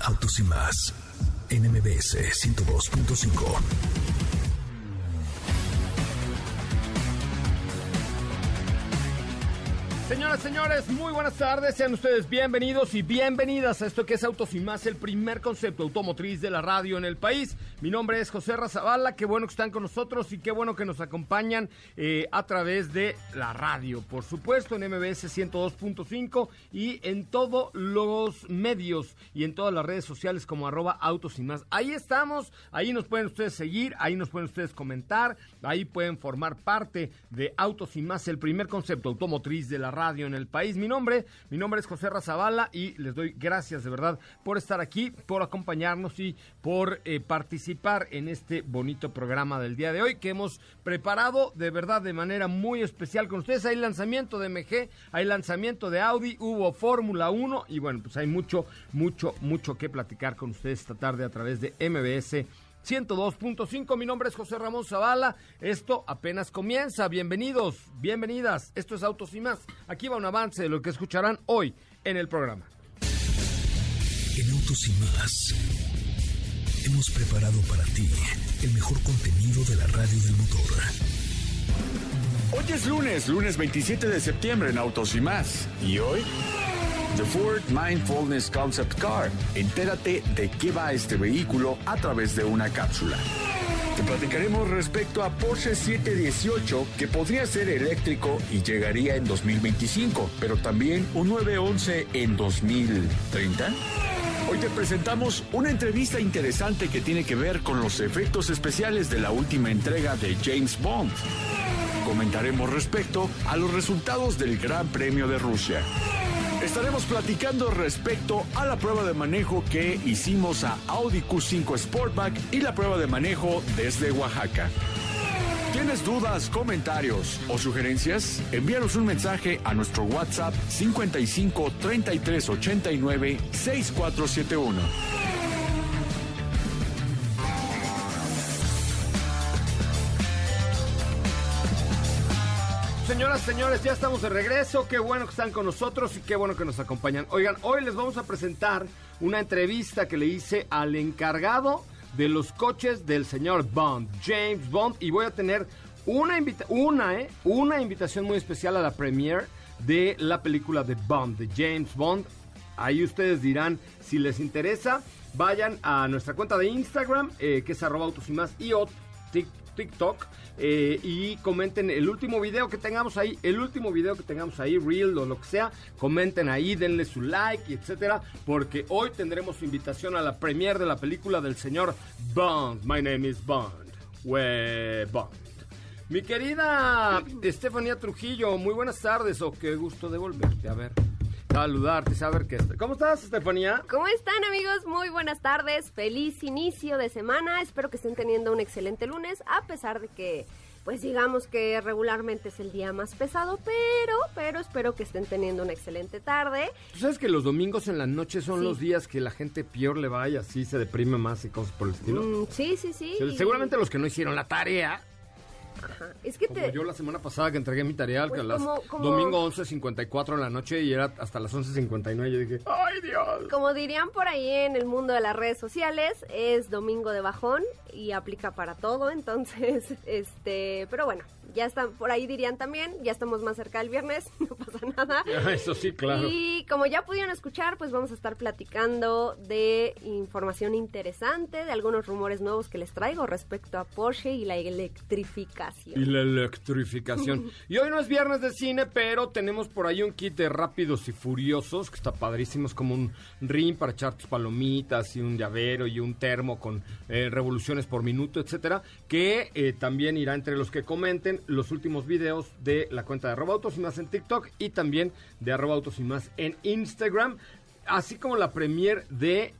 Autos y más. NMBS 102.5. Señoras, señores, muy buenas tardes. Sean ustedes bienvenidos y bienvenidas a esto que es Autos y Más, el primer concepto automotriz de la radio en el país. Mi nombre es José Razabala. Qué bueno que están con nosotros y qué bueno que nos acompañan eh, a través de la radio, por supuesto, en MBS 102.5 y en todos los medios y en todas las redes sociales como arroba Autos Más. Ahí estamos, ahí nos pueden ustedes seguir, ahí nos pueden ustedes comentar, ahí pueden formar parte de Autos y Más, el primer concepto automotriz de la radio radio en el país. Mi nombre, mi nombre es José Razabala y les doy gracias de verdad por estar aquí, por acompañarnos y por eh, participar en este bonito programa del día de hoy que hemos preparado de verdad de manera muy especial con ustedes. Hay lanzamiento de MG, hay lanzamiento de Audi, hubo Fórmula 1 y bueno, pues hay mucho, mucho, mucho que platicar con ustedes esta tarde a través de MBS 102.5. Mi nombre es José Ramón Zavala. Esto apenas comienza. Bienvenidos, bienvenidas. Esto es Autos y más. Aquí va un avance de lo que escucharán hoy en el programa. En Autos y más hemos preparado para ti el mejor contenido de la radio del motor. Hoy es lunes, lunes 27 de septiembre en Autos y más. ¿Y hoy? The Ford Mindfulness Concept Car. Entérate de qué va este vehículo a través de una cápsula. Te platicaremos respecto a Porsche 718 que podría ser eléctrico y llegaría en 2025, pero también un 911 en 2030. Hoy te presentamos una entrevista interesante que tiene que ver con los efectos especiales de la última entrega de James Bond. Comentaremos respecto a los resultados del Gran Premio de Rusia. Estaremos platicando respecto a la prueba de manejo que hicimos a Audi Q5 Sportback y la prueba de manejo desde Oaxaca. ¿Tienes dudas, comentarios o sugerencias? Envíanos un mensaje a nuestro WhatsApp 55 33 89 6471. Señoras, señores, ya estamos de regreso. Qué bueno que están con nosotros y qué bueno que nos acompañan. Oigan, hoy les vamos a presentar una entrevista que le hice al encargado de los coches del señor Bond, James Bond, y voy a tener una, invita una, ¿eh? una invitación muy especial a la premiere de la película de Bond, de James Bond. Ahí ustedes dirán si les interesa. Vayan a nuestra cuenta de Instagram, eh, que es arroba autos y más, y o TikTok eh, y comenten el último video que tengamos ahí, el último video que tengamos ahí, Reel o lo que sea, comenten ahí, denle su like, etcétera, porque hoy tendremos invitación a la premiere de la película del señor Bond. My name is Bond. We Bond. Mi querida Estefanía Trujillo, muy buenas tardes, o qué gusto de volverte a ver saludarte, saber que ¿Cómo estás, Estefanía? ¿Cómo están, amigos? Muy buenas tardes. Feliz inicio de semana. Espero que estén teniendo un excelente lunes, a pesar de que, pues digamos que regularmente es el día más pesado, pero, pero espero que estén teniendo una excelente tarde. Tú sabes que los domingos en la noche son los días que la gente peor le va y así se deprime más y cosas por el estilo. Mm, sí, sí, sí. Seguramente los que no hicieron la tarea Ajá. Es que como yo la semana pasada que entregué mi tarea pues a las domingo 11.54 en la noche y era hasta las 11.59 yo dije, ¡ay Dios! Como dirían por ahí en el mundo de las redes sociales, es domingo de bajón y aplica para todo, entonces, este, pero bueno, ya están, por ahí dirían también, ya estamos más cerca del viernes, no pasa nada. Eso sí, claro. Y como ya pudieron escuchar, pues vamos a estar platicando de información interesante, de algunos rumores nuevos que les traigo respecto a Porsche y la electrificación. Y la electrificación. y hoy no es viernes de cine, pero tenemos por ahí un kit de rápidos y furiosos que está padrísimo. Es como un ring para echar tus palomitas y un llavero y un termo con eh, revoluciones por minuto, etcétera. Que eh, también irá entre los que comenten los últimos videos de la cuenta de arroba autos y más en TikTok y también de arroba autos y más en Instagram. Así como la premier de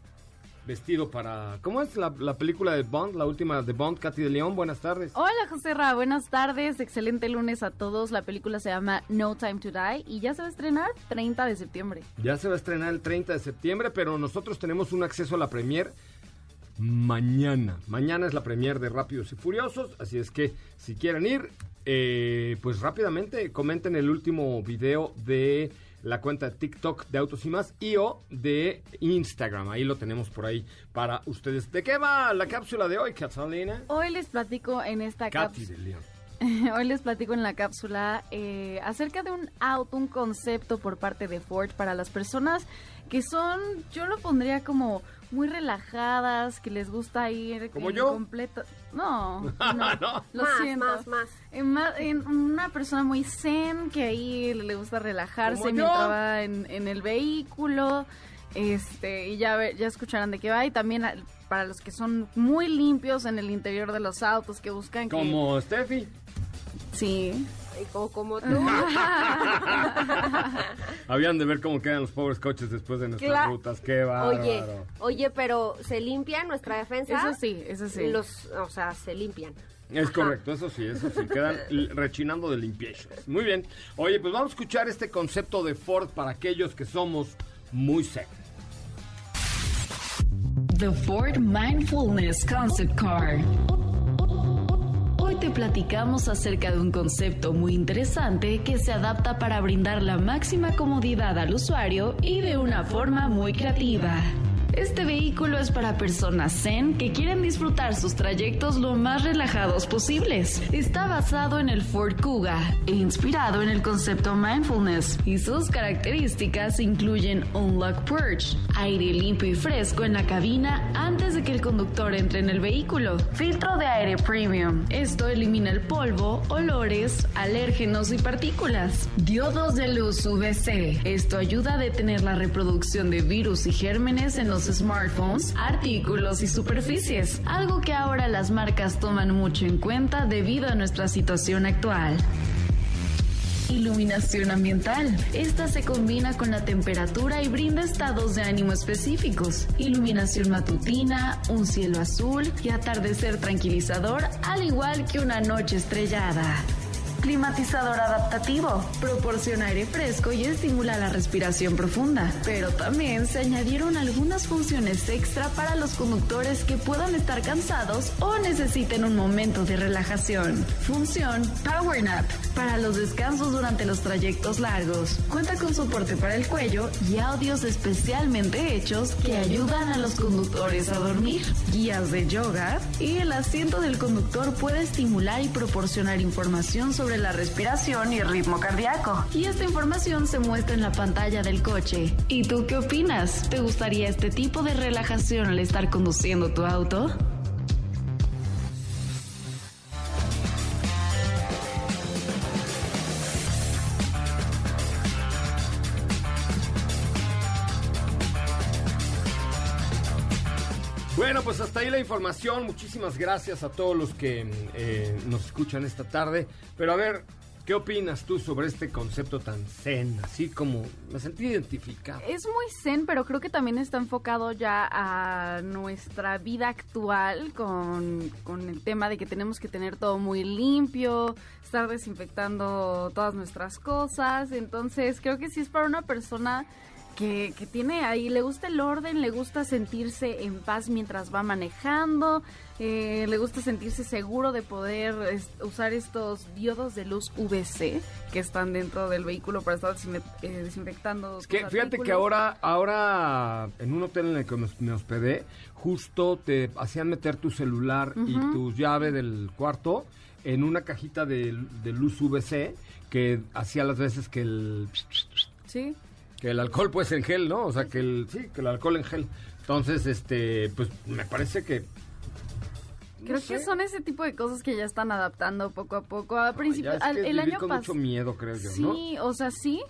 vestido para... ¿Cómo es la, la película de Bond? La última de Bond, Katy de León. Buenas tardes. Hola José Ra, buenas tardes, excelente lunes a todos. La película se llama No Time to Die y ya se va a estrenar 30 de septiembre. Ya se va a estrenar el 30 de septiembre, pero nosotros tenemos un acceso a la premier mañana. Mañana es la premier de Rápidos y Furiosos, así es que si quieren ir, eh, pues rápidamente comenten el último video de la cuenta de TikTok de Autos y Más y o de Instagram. Ahí lo tenemos por ahí para ustedes. ¿De qué va la cápsula de hoy, Catalina? Hoy les platico en esta cápsula. Hoy les platico en la cápsula eh, acerca de un auto, un concepto por parte de Ford para las personas que son, yo lo pondría como muy relajadas, que les gusta ir ¿Como yo? completo. No, no, No. lo más, siento. más, más. En, en una persona muy zen que ahí le gusta relajarse mientras va en, en el vehículo. Este, y ya, ya escucharán de qué va. Y también para los que son muy limpios en el interior de los autos, que buscan que. Como Steffi. Sí. Y como, tú. Habían de ver cómo quedan los pobres coches después de nuestras Cla- rutas. Qué bárbaro. Oye, oye, pero se limpia nuestra defensa. Eso sí, eso sí. Los, o sea, se limpian. Es Ajá. correcto, eso sí, eso sí, quedan rechinando de limpiezas. Muy bien. Oye, pues vamos a escuchar este concepto de Ford para aquellos que somos muy zen. The Ford Mindfulness Concept Car. Platicamos acerca de un concepto muy interesante que se adapta para brindar la máxima comodidad al usuario y de una forma muy creativa. Este vehículo es para personas zen que quieren disfrutar sus trayectos lo más relajados posibles. Está basado en el Ford Kuga e inspirado en el concepto mindfulness y sus características incluyen un lock perch, aire limpio y fresco en la cabina antes de que el conductor entre en el vehículo, filtro de aire premium. Esto elimina el polvo, olores, alérgenos y partículas. Diodos de luz UVC. Esto ayuda a detener la reproducción de virus y gérmenes en los smartphones, artículos y superficies, algo que ahora las marcas toman mucho en cuenta debido a nuestra situación actual. Iluminación ambiental. Esta se combina con la temperatura y brinda estados de ánimo específicos. Iluminación matutina, un cielo azul y atardecer tranquilizador, al igual que una noche estrellada. Climatizador adaptativo. Proporciona aire fresco y estimula la respiración profunda. Pero también se añadieron algunas funciones extra para los conductores que puedan estar cansados o necesiten un momento de relajación. Función Power Nap. Para los descansos durante los trayectos largos. Cuenta con soporte para el cuello y audios especialmente hechos que ayudan a los conductores a dormir. Guías de yoga. Y el asiento del conductor puede estimular y proporcionar información sobre la respiración y el ritmo cardíaco. Y esta información se muestra en la pantalla del coche. ¿Y tú qué opinas? ¿Te gustaría este tipo de relajación al estar conduciendo tu auto? Bueno, pues hasta ahí la información. Muchísimas gracias a todos los que eh, nos escuchan esta tarde. Pero a ver, ¿qué opinas tú sobre este concepto tan zen? Así como me sentí identificado. Es muy zen, pero creo que también está enfocado ya a nuestra vida actual con, con el tema de que tenemos que tener todo muy limpio, estar desinfectando todas nuestras cosas. Entonces creo que sí es para una persona que, que tiene ahí, le gusta el orden, le gusta sentirse en paz mientras va manejando, eh, le gusta sentirse seguro de poder es- usar estos diodos de luz VC que están dentro del vehículo para estar eh, desinfectando. Es que tus fíjate que ahora, ahora en un hotel en el que me, me hospedé, justo te hacían meter tu celular y tu llave del cuarto en una cajita de, de luz VC que hacía las veces que el Sí. Que el alcohol pues en gel, ¿no? O sea, que el sí, que el alcohol en gel. Entonces, este, pues me parece que Creo no que son ese tipo de cosas que ya están adaptando poco a poco. Ya principio, es el año pasado. mucho miedo, creo yo, ¿no? Sí, o sea, sí.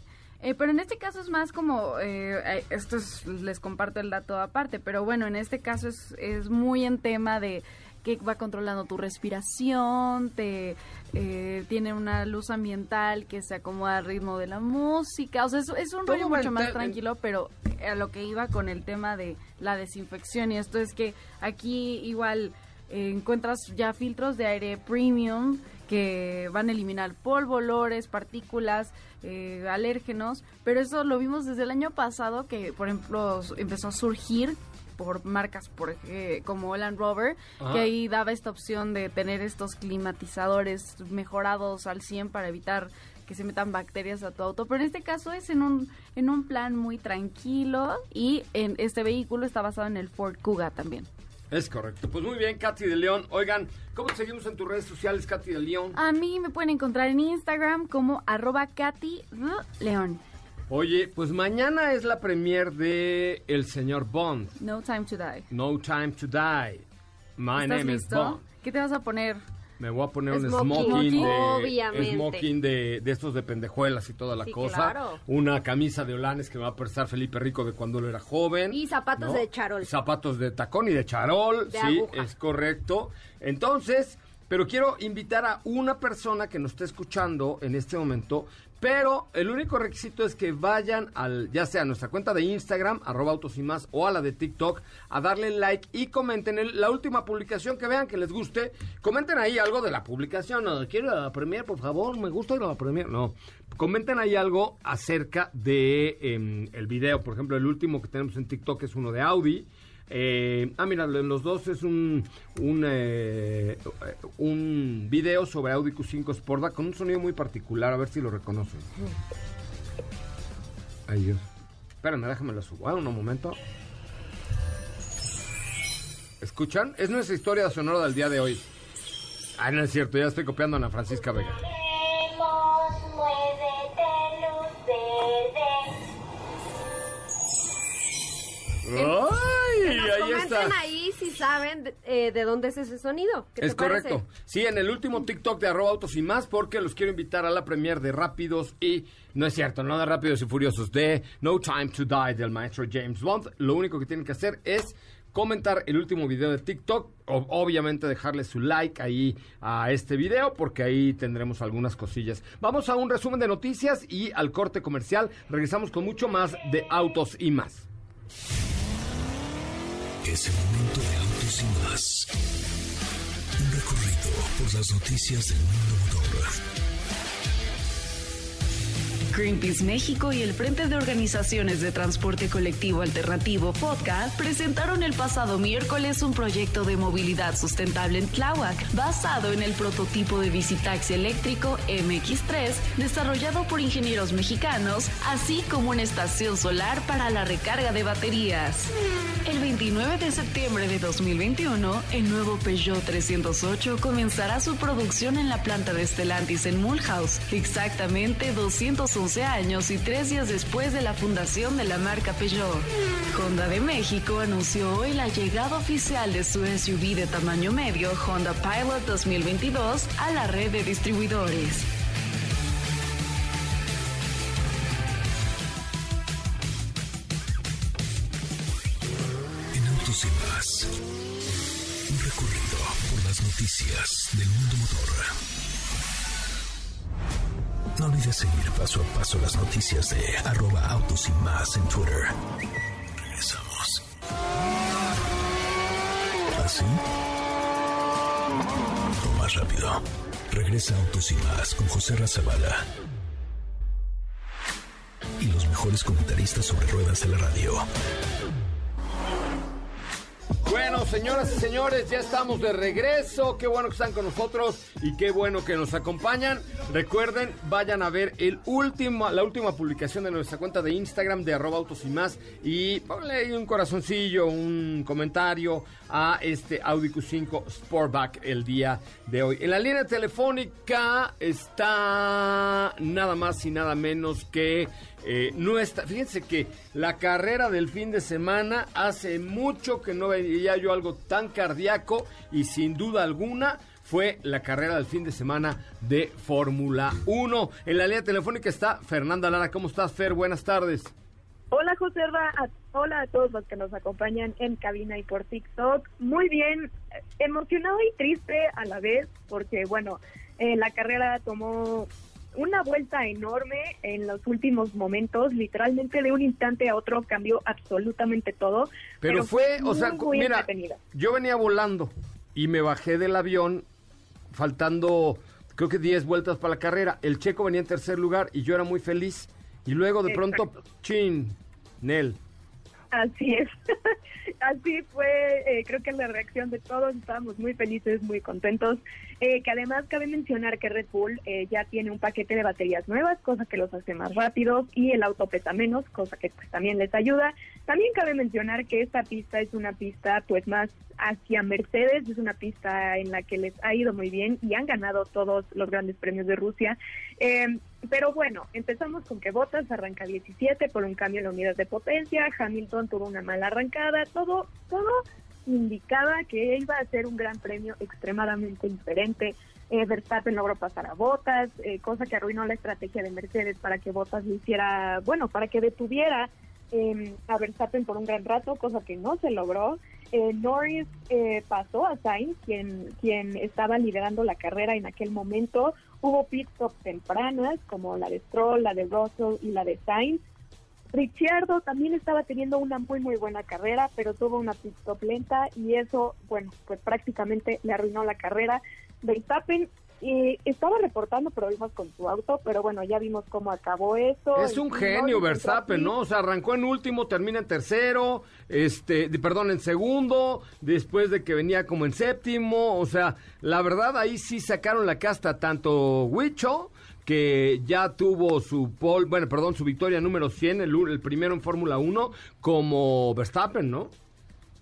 eh, pero en este caso es más como, eh, eh, esto es- les comparto el dato aparte, pero bueno, en este caso es, es muy en tema de que va controlando tu respiración, te eh, tiene una luz ambiental que se acomoda al ritmo de la música, o sea, es, es un Todo rollo mucho más en- tranquilo, pero a lo que iba con el tema de la desinfección y esto es que aquí igual eh, encuentras ya filtros de aire premium que van a eliminar polvo, olores, partículas, eh, alérgenos, pero eso lo vimos desde el año pasado que, por ejemplo, empezó a surgir por marcas por como Land Rover, Ajá. que ahí daba esta opción de tener estos climatizadores mejorados al 100 para evitar que se metan bacterias a tu auto, pero en este caso es en un en un plan muy tranquilo y en este vehículo está basado en el Ford Kuga también. Es correcto. Pues muy bien, Katy de León. Oigan, ¿cómo te seguimos en tus redes sociales, Katy de León? A mí me pueden encontrar en Instagram como arroba Katy León. Oye, pues mañana es la premier de El Señor Bond. No time to die. No Time to Die. My ¿Estás name is listo? Bond. ¿Qué te vas a poner? Me voy a poner un Smoking. smoking, de, Obviamente. smoking de, de estos de pendejuelas y toda la Sí, cosa. claro. Una camisa de holanes que me va a prestar Felipe Rico de cuando él era joven. Y zapatos de charol. Zapatos de tacón y de charol, De sí, aguja. es correcto. Entonces, pero quiero invitar a una persona que nos esté escuchando en este momento, pero el único requisito es que vayan al, ya sea a nuestra cuenta de Instagram, arroba autos y más, o a la de TikTok, a darle like y comenten la última publicación que vean que les guste. Comenten ahí algo de la publicación, no, quiero la premier, por favor, me gusta la premier. No, comenten ahí algo acerca de em, el video. Por ejemplo, el último que tenemos en TikTok es uno de Audi. Eh, ah, mira, los dos es un un, eh, un video sobre Audi Q5 Sportback con un sonido muy particular, a ver si lo reconocen. Ay, Dios. Espérenme, déjame lo subo. Ah, un momento. ¿Escuchan? Es nuestra historia sonora del día de hoy. Ah, no es cierto, ya estoy copiando a Ana Francisca Vega. Corremos, muévete, luz verde. ¡Ay! Comenten ahí si saben de, eh, de dónde es ese sonido. ¿Qué Es te parece? correcto. Sí, en el último TikTok de arroba autos y más, porque los quiero invitar a la premier de Rápidos y, no es cierto, no de Rápidos y Furiosos, de No Time to Die del maestro James Bond. Lo único que tienen que hacer es comentar el último video de TikTok, obviamente dejarle su like ahí a este video, porque ahí tendremos algunas cosillas. Vamos a un resumen de noticias y al corte comercial. Regresamos con mucho más de Autos y más. Es el momento de autos y más. Un recorrido por las noticias del mundo motor. Greenpeace México y el Frente de Organizaciones de Transporte Colectivo Alternativo FODCA presentaron el pasado miércoles un proyecto de movilidad sustentable en Tláhuac, basado en el prototipo de bicitaxi eléctrico MX3, desarrollado por ingenieros mexicanos, así como una estación solar para la recarga de baterías. El 29 de septiembre de 2021, el nuevo Peugeot 308 comenzará su producción en la planta de Stellantis en Mulhouse, exactamente 211 años y tres días después de la fundación de la marca Peugeot. Honda de México anunció hoy la llegada oficial de su SUV de tamaño medio Honda Pilot 2022 a la red de distribuidores. En autos y más. Un recorrido por las noticias del mundo motor. No olvides seguir paso a paso las noticias de arroba autos y más en Twitter. Regresamos. ¿Así? O más rápido. Regresa Autos y más con José Razabala. Y los mejores comentaristas sobre ruedas de la radio. Bueno, señoras y señores, ya estamos de regreso. Qué bueno que están con nosotros y qué bueno que nos acompañan. Recuerden, vayan a ver el último, la última publicación de nuestra cuenta de Instagram de arroba autos y más y ponle un corazoncillo, un comentario a este Audi Q5 Sportback el día de hoy. En la línea telefónica está nada más y nada menos que eh, nuestra. Fíjense que la carrera del fin de semana hace mucho que no veía yo algo tan cardíaco y sin duda alguna fue la carrera del fin de semana de Fórmula 1. En la línea telefónica está Fernanda Lara. ¿Cómo estás, Fer? Buenas tardes. Hola José hola a todos los que nos acompañan en cabina y por TikTok. Muy bien, emocionado y triste a la vez, porque bueno, eh, la carrera tomó una vuelta enorme en los últimos momentos, literalmente de un instante a otro cambió absolutamente todo. Pero, fue, o sea, mira, yo venía volando y me bajé del avión faltando creo que 10 vueltas para la carrera. El checo venía en tercer lugar y yo era muy feliz. Y luego de pronto, chin, Nel. Así es. Así fue, eh, creo que la reacción de todos, estábamos muy felices, muy contentos. Eh, que además cabe mencionar que Red Bull eh, ya tiene un paquete de baterías nuevas, cosa que los hace más rápidos, y el auto pesa menos, cosa que pues, también les ayuda. También cabe mencionar que esta pista es una pista pues más hacia Mercedes, es una pista en la que les ha ido muy bien y han ganado todos los grandes premios de Rusia. Pero bueno, empezamos con que Bottas arranca 17 por un cambio en la unidad de potencia, Hamilton tuvo una mala arrancada, todo, todo indicaba que iba a ser un gran premio extremadamente diferente. Eh, Verstappen logró pasar a Bottas, eh, cosa que arruinó la estrategia de Mercedes para que Bottas lo hiciera, bueno, para que detuviera eh, a Verstappen por un gran rato, cosa que no se logró. Eh, Norris eh, pasó a Sainz, quien, quien estaba liderando la carrera en aquel momento. Hubo pit stops tempranas, como la de Stroll, la de Russell y la de Sainz. Ricciardo también estaba teniendo una muy muy buena carrera, pero tuvo una pit stop lenta y eso, bueno, pues prácticamente le arruinó la carrera. Verstappen y estaba reportando problemas con su auto, pero bueno, ya vimos cómo acabó eso. Es un genio Verstappen, ¿no? O sea, arrancó en último, termina en tercero, este, perdón, en segundo, después de que venía como en séptimo, o sea, la verdad ahí sí sacaron la casta tanto Huicho que ya tuvo su pole, bueno, perdón, su victoria número 100, el, el primero en Fórmula 1, como Verstappen, ¿no?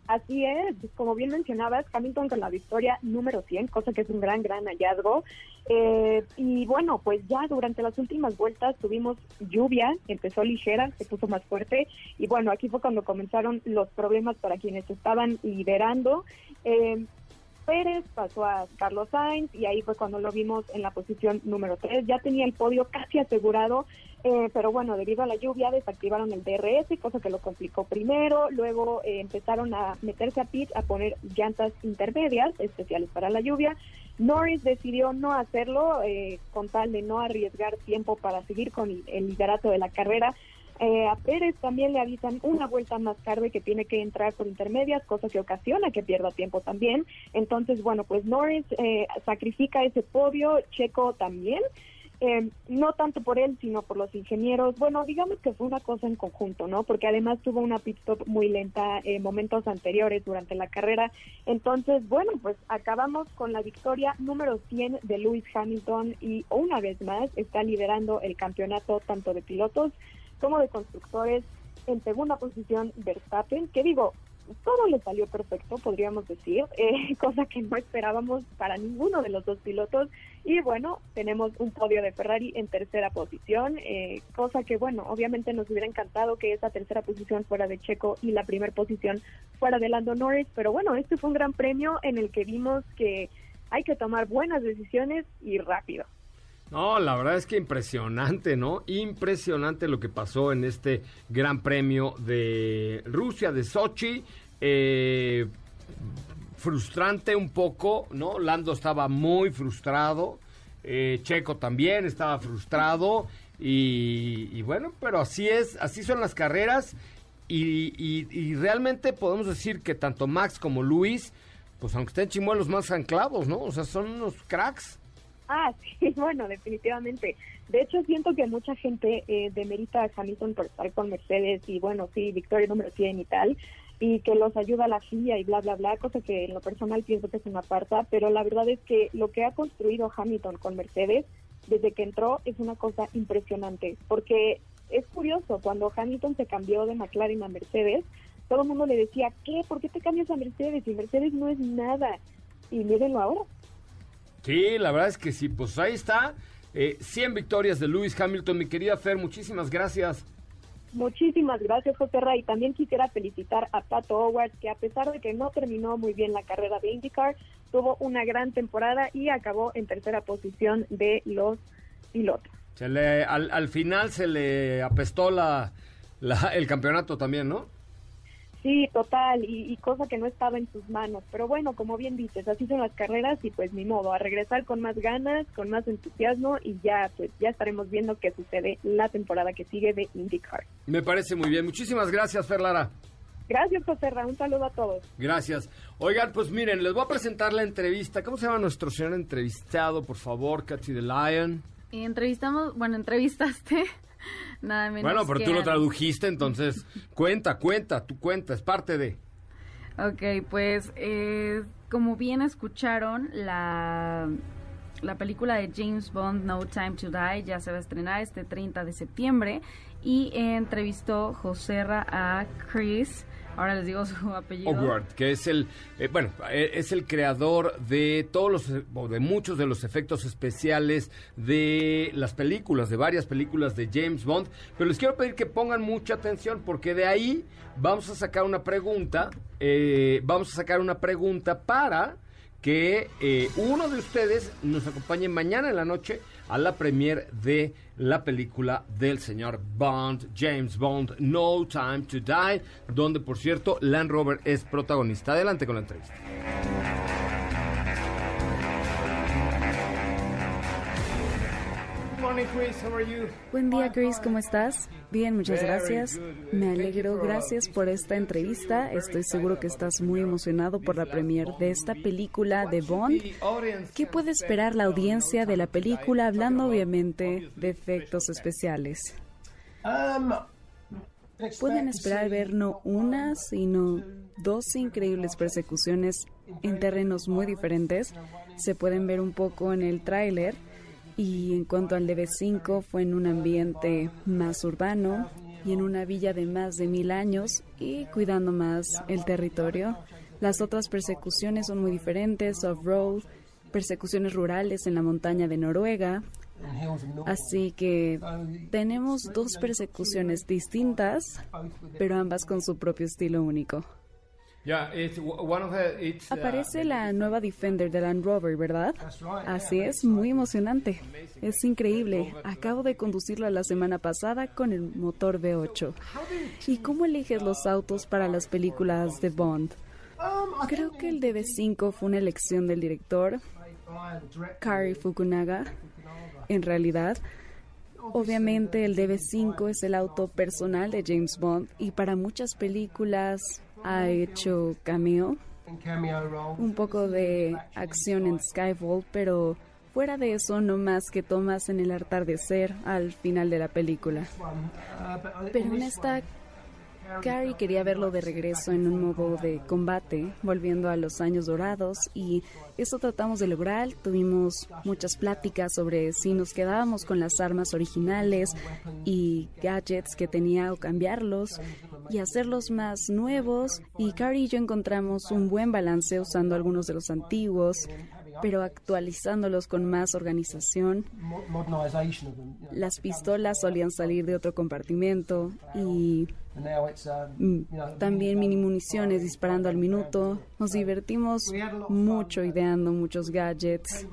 Así es, como bien mencionabas, Hamilton con la victoria número 100, cosa que es un gran, gran hallazgo. Eh, y bueno, pues ya durante las últimas vueltas tuvimos lluvia, empezó ligera, se puso más fuerte. Y bueno, aquí fue cuando comenzaron los problemas para quienes estaban liderando. Eh, Pérez pasó a Carlos Sainz y ahí fue cuando lo vimos en la posición número 3. Ya tenía el podio casi asegurado, eh, pero bueno, debido a la lluvia desactivaron el DRS, cosa que lo complicó primero. Luego eh, empezaron a meterse a pit, a poner llantas intermedias especiales para la lluvia. Norris decidió no hacerlo eh, con tal de no arriesgar tiempo para seguir con el liderato de la carrera. Eh, a Pérez también le avisan una vuelta más tarde que tiene que entrar por intermedias, cosa que ocasiona que pierda tiempo también. Entonces, bueno, pues Norris eh, sacrifica ese podio, Checo también. Eh, no tanto por él, sino por los ingenieros. Bueno, digamos que fue una cosa en conjunto, ¿no? Porque además tuvo una pit stop muy lenta en momentos anteriores durante la carrera. Entonces, bueno, pues acabamos con la victoria número 100 de Lewis Hamilton y una vez más está liderando el campeonato tanto de pilotos como de constructores. En segunda posición, Verstappen, que digo, todo le salió perfecto, podríamos decir, eh, cosa que no esperábamos para ninguno de los dos pilotos. Y bueno, tenemos un podio de Ferrari en tercera posición, eh, cosa que bueno, obviamente nos hubiera encantado que esa tercera posición fuera de Checo y la primera posición fuera de Lando Norris, pero bueno, este fue un gran premio en el que vimos que hay que tomar buenas decisiones y rápido. No, la verdad es que impresionante, ¿no? Impresionante lo que pasó en este Gran Premio de Rusia, de Sochi. Eh, frustrante un poco, ¿no? Lando estaba muy frustrado. Eh, Checo también estaba frustrado. Y, bueno, pero así es, así son las carreras. Y, y, realmente podemos decir que tanto Max como Luis, pues aunque estén chimuelos más anclados, ¿no? O sea, son unos cracks. Ah, sí, bueno, definitivamente. De hecho, siento que mucha gente eh, demerita a Hamilton por estar con Mercedes y, bueno, sí, victoria número 100 y tal. y que los ayuda la FIA y bla, bla, bla, cosa que en lo personal pienso que es una aparta, pero la verdad es que lo que ha construido Hamilton con Mercedes desde que entró es una cosa impresionante, porque es curioso, cuando Hamilton se cambió de McLaren a Mercedes, todo el mundo le decía, ¿qué? ¿Por qué te cambias a Mercedes? Y Mercedes no es nada. Y mírenlo ahora. Sí, la verdad es que sí, pues ahí está. Eh, 100 victorias de Lewis Hamilton, mi querida Fer, muchísimas gracias. Muchísimas gracias, José Ray. También quisiera felicitar a Pato Howard, que a pesar de que no terminó muy bien la carrera de IndyCar, tuvo una gran temporada y acabó en tercera posición de los pilotos. Se le, al, al final se le apestó la, la- el campeonato también, ¿no? Sí, total, y, y cosa que no estaba en sus manos. Pero bueno, como bien dices, así son las carreras y pues ni modo, a regresar con más ganas, con más entusiasmo y ya pues ya estaremos viendo qué sucede la temporada que sigue de IndyCar. Me parece muy bien. Muchísimas gracias, Fer Lara. Gracias, José Ra, un saludo a todos. Gracias. Oigan, pues miren, les voy a presentar la entrevista. ¿Cómo se llama nuestro señor entrevistado, por favor, Katy the Lion? Y entrevistamos, bueno, entrevistaste nada menos Bueno, pero que tú lo tradujiste, entonces cuenta, cuenta, tú cuenta, es parte de... Ok, pues eh, como bien escucharon, la, la película de James Bond, No Time to Die, ya se va a estrenar este 30 de septiembre y entrevistó Joserra a Chris, ahora les digo su apellido. Hogwarts, que es el, eh, bueno, eh, es el creador de todos los, de muchos de los efectos especiales de las películas, de varias películas de James Bond. Pero les quiero pedir que pongan mucha atención porque de ahí vamos a sacar una pregunta, eh, vamos a sacar una pregunta para que uno de ustedes nos acompañe mañana en la noche a la premier de la película del señor Bond, James Bond, No Time to Die, donde por cierto Land Rover es protagonista. Adelante con la entrevista. Buen día, Chris, ¿cómo estás? Bien, muchas gracias. Me alegro, gracias por esta entrevista. Estoy seguro que estás muy emocionado por la premier de esta película de Bond. ¿Qué puede esperar la audiencia de la película, hablando obviamente de efectos especiales? Pueden esperar ver no una, sino dos increíbles persecuciones en terrenos muy diferentes. Se pueden ver un poco en el tráiler. Y en cuanto al DB5, fue en un ambiente más urbano y en una villa de más de mil años y cuidando más el territorio. Las otras persecuciones son muy diferentes, off-road, persecuciones rurales en la montaña de Noruega. Así que tenemos dos persecuciones distintas, pero ambas con su propio estilo único. Aparece la nueva Defender de Land Rover, ¿verdad? Así es, muy emocionante. Es increíble. Acabo de conducirla la semana pasada con el motor V8. ¿Y cómo eliges los autos para las películas de Bond? Creo que el DB5 fue una elección del director, Kari Fukunaga. En realidad, obviamente el DB5 es el auto personal de James Bond y para muchas películas ha hecho cameo, un poco de acción en Skyfall, pero fuera de eso no más que tomas en el atardecer al final de la película. Pero en esta Carrie quería verlo de regreso en un modo de combate, volviendo a los años dorados y eso tratamos de lograr. Tuvimos muchas pláticas sobre si nos quedábamos con las armas originales y gadgets que tenía o cambiarlos y hacerlos más nuevos y Carrie y yo encontramos un buen balance usando algunos de los antiguos pero actualizándolos con más organización. Las pistolas solían salir de otro compartimento y mm, también mini municiones disparando al minuto. Nos divertimos mucho ideando muchos gadgets.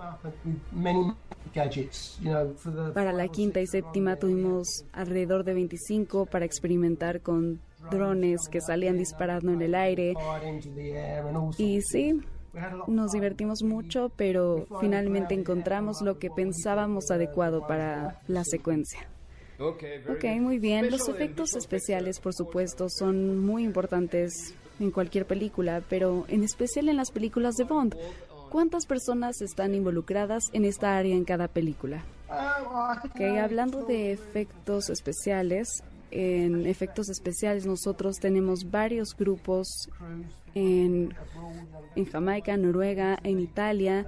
Para la quinta y séptima tuvimos alrededor de 25 para experimentar con drones que salían disparando en el aire. Y sí, nos divertimos mucho, pero finalmente encontramos lo que pensábamos adecuado para la secuencia. Ok, muy bien. Los efectos especiales, por supuesto, son muy importantes en cualquier película, pero en especial en las películas de Bond. ¿Cuántas personas están involucradas en esta área en cada película? Ok, hablando de efectos especiales, en efectos especiales nosotros tenemos varios grupos en, en Jamaica, Noruega, en Italia.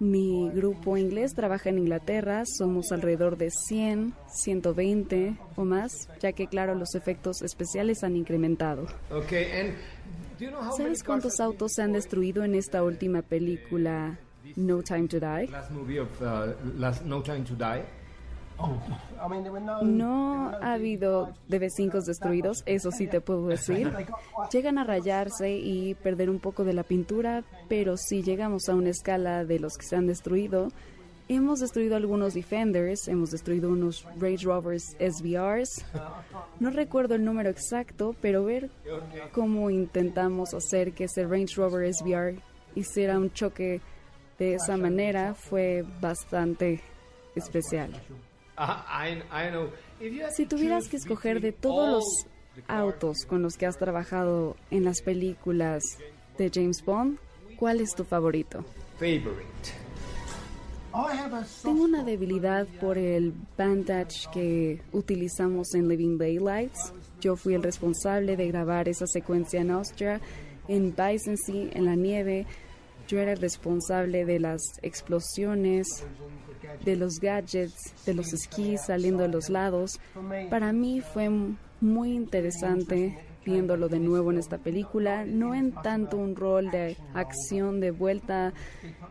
Mi grupo inglés trabaja en Inglaterra, somos alrededor de 100, 120 o más, ya que claro, los efectos especiales han incrementado. ¿Sabes cuántos autos se han destruido en esta última película No Time to Die? No ha habido DB5 destruidos, eso sí te puedo decir. Llegan a rayarse y perder un poco de la pintura, pero si llegamos a una escala de los que se han destruido, hemos destruido algunos Defenders, hemos destruido unos Range Rovers SVRs. No recuerdo el número exacto, pero ver cómo intentamos hacer que ese Range Rover SVR hiciera un choque de esa manera fue bastante especial. Si to tuvieras choose que escoger de between todos all los the cars, autos con los que has trabajado en las películas de James Bond, ¿cuál es tu favorito? favorite. Tengo una debilidad por el bandage que utilizamos en Living Daylights. Yo fui el responsable de grabar esa secuencia en Austria, en Sea, en la nieve. Yo era el responsable de las explosiones, de los gadgets, de los esquís saliendo de los lados. Para mí fue muy interesante viéndolo de nuevo en esta película, no en tanto un rol de acción de vuelta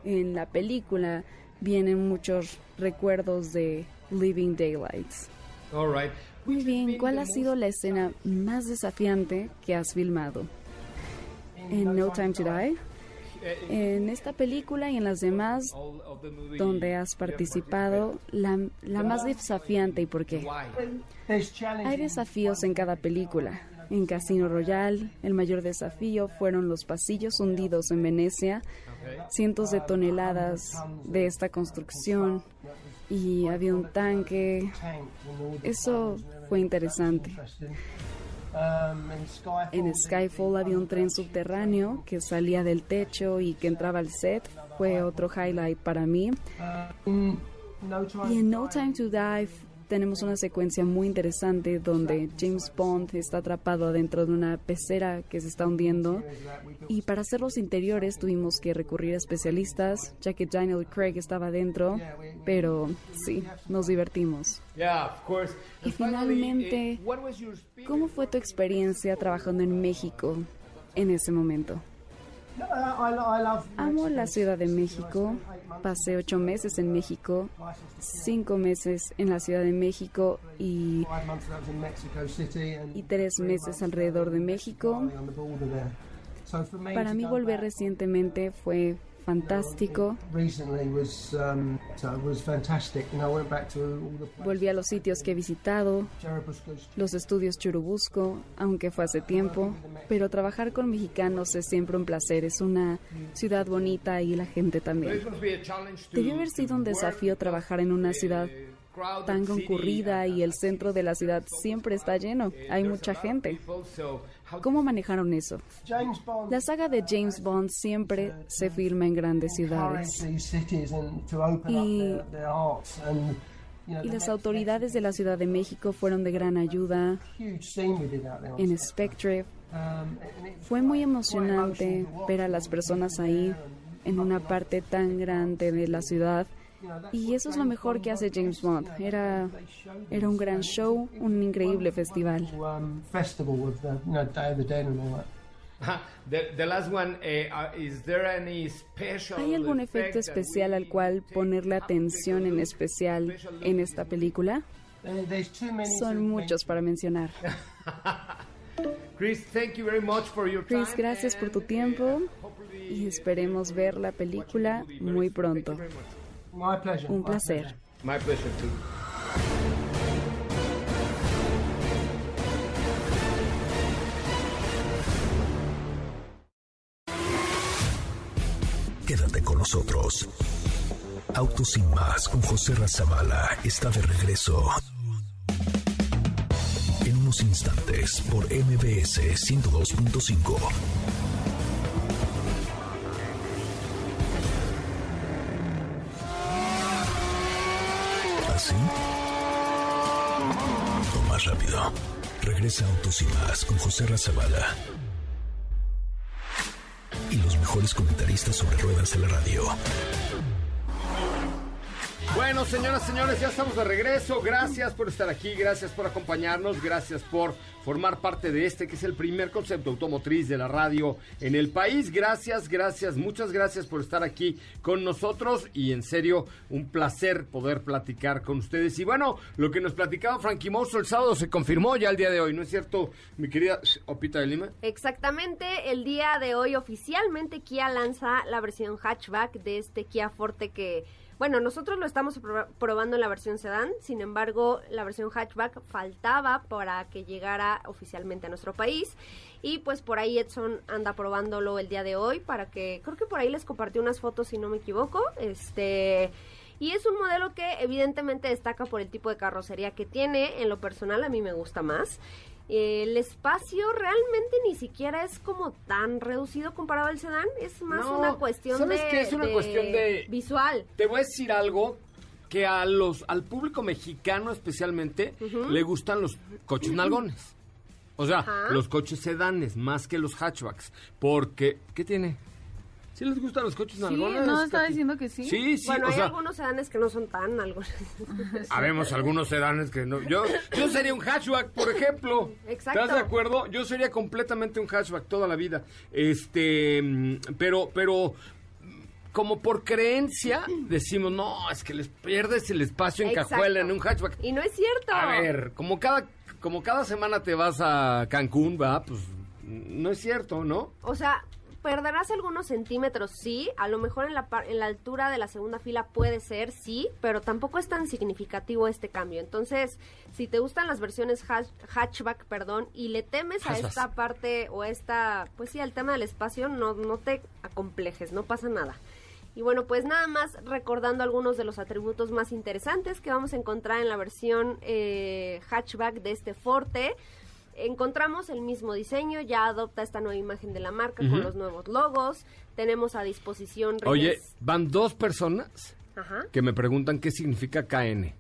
en la película, vienen muchos recuerdos de Living Daylights. Muy bien, ¿cuál ha sido la escena más desafiante que has filmado? En No Time to Die, en esta película y en las demás donde has participado, la, más desafiante y por qué. Hay desafíos en cada película. En Casino Royale, el mayor desafío fueron los pasillos hundidos en Venecia, cientos de toneladas de esta construcción y había un tanque. Eso fue interesante. En Skyfall había un tren subterráneo que salía del techo y que entraba al set. Fue otro highlight para mí. Y en No Time to Die tenemos una secuencia muy interesante donde James Bond está atrapado adentro de una pecera que se está hundiendo y para hacer los interiores tuvimos que recurrir a especialistas ya que Daniel Craig estaba adentro, pero sí, nos divertimos. Y finalmente, eh? ¿cómo fue tu experiencia trabajando en México en ese momento? Amo la Ciudad de México. Pasé ocho meses en México, cinco meses en la Ciudad de México y, y tres meses alrededor de México. Para mí volver recientemente fue fantástico. Volví a los sitios que he visitado, los estudios Churubusco, aunque fue hace tiempo, pero trabajar con mexicanos es siempre un placer. Es una ciudad bonita y la gente también. Debió haber sido un desafío trabajar en una ciudad crowded tan concurrida y el centro de la ciudad siempre está lleno. Hay mucha gente. ¿Cómo manejaron eso? La saga de James Bond siempre se filma en grandes ciudades. Y, y las autoridades de la Ciudad de México fueron de gran ayuda. En Spectre fue muy emocionante ver a las personas ahí en una parte tan grande de la ciudad. Y eso es lo mejor que hace James Bond. Era, era un gran show, un increíble festival. the, the last one eh, uh, is there any special ¿Hay algún effect efecto especial al cual ponerle atención en especial en esta película? Son muchos para mencionar. Chris thank you very much for your Chris, time gracias por tu tiempo eh, y esperemos ver la película muy pronto. Un placer. my pleasure too Quédate con nosotros. Autos sin más con José Razabala está de regreso. En unos instantes por MBS 102.5. Regresa Autos y Más con José Razabala. Y los mejores comentaristas sobre ruedas de la radio. Bueno, señoras, señores, ya estamos de regreso. Gracias por estar aquí, gracias por acompañarnos, gracias por formar parte de este que es el primer concepto automotriz de la radio en el país. Gracias, gracias, muchas gracias por estar aquí con nosotros y en serio, un placer poder platicar con ustedes. Y bueno, lo que nos platicaba Frankie Mosso el sábado se confirmó ya el día de hoy, ¿no es cierto, mi querida Opita de Lima? Exactamente, el día de hoy oficialmente Kia lanza la versión hatchback de este Kia Forte que bueno, nosotros lo estamos proba- probando en la versión sedán, sin embargo, la versión hatchback faltaba para que llegara oficialmente a nuestro país. Y pues por ahí Edson anda probándolo el día de hoy para que, creo que por ahí les compartí unas fotos si no me equivoco. Este. Y es un modelo que evidentemente destaca por el tipo de carrocería que tiene. En lo personal a mí me gusta más. El espacio realmente ni siquiera es como tan reducido comparado al sedán. Es más No, una cuestión ¿sabes de, qué? Es una de cuestión de- visual. Te voy a decir algo que a los al público mexicano especialmente le gustan los coches nalgones. O sea, Ajá. los coches sedanes más que los hatchbacks, porque ¿qué tiene? ¿Sí les gustan los coches Sí, nalgones? no, estaba Katy? diciendo que sí. Sí, sí, bueno, o hay sea, algunos sedanes que no son tan algo. habemos algunos sedanes que no. Yo, yo sería un hatchback, por ejemplo. Exacto. ¿Estás de acuerdo? Yo sería completamente un hatchback toda la vida. Este, mm, pero, pero mm, como por creencia decimos, no, es que les pierdes el espacio en Exacto. cajuela en un hatchback. Y no es cierto. A ver, como cada, como cada semana te vas a Cancún, va, pues no es cierto, ¿no? O sea, perderás algunos centímetros, sí. A lo mejor en la, en la altura de la segunda fila puede ser, sí. Pero tampoco es tan significativo este cambio. Entonces, si te gustan las versiones hatch- hatchback, perdón, y le temes a esta parte o esta, pues sí, al tema del espacio, no, no te acomplejes, no pasa nada. Y bueno, pues nada más recordando algunos de los atributos más interesantes que vamos a encontrar en la versión eh, hatchback de este Forte. Encontramos el mismo diseño, ya adopta esta nueva imagen de la marca con los nuevos logos. Tenemos a disposición Oye, rines- van dos personas Ajá, que me preguntan qué significa KN.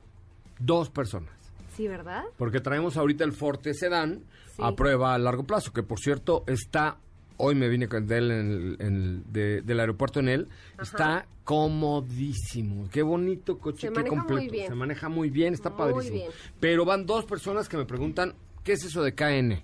Dos personas. sí, ¿verdad? Porque traemos ahorita el Forte Sedán Sí. a prueba a largo plazo, que por cierto está, hoy me vine con él en el- en el- de- del aeropuerto en él, está comodísimo. Qué bonito coche, Se qué completo. bien. Se maneja muy bien, está Muy padrísimo. bien. Pero van dos personas que me preguntan, ¿qué es eso de KN?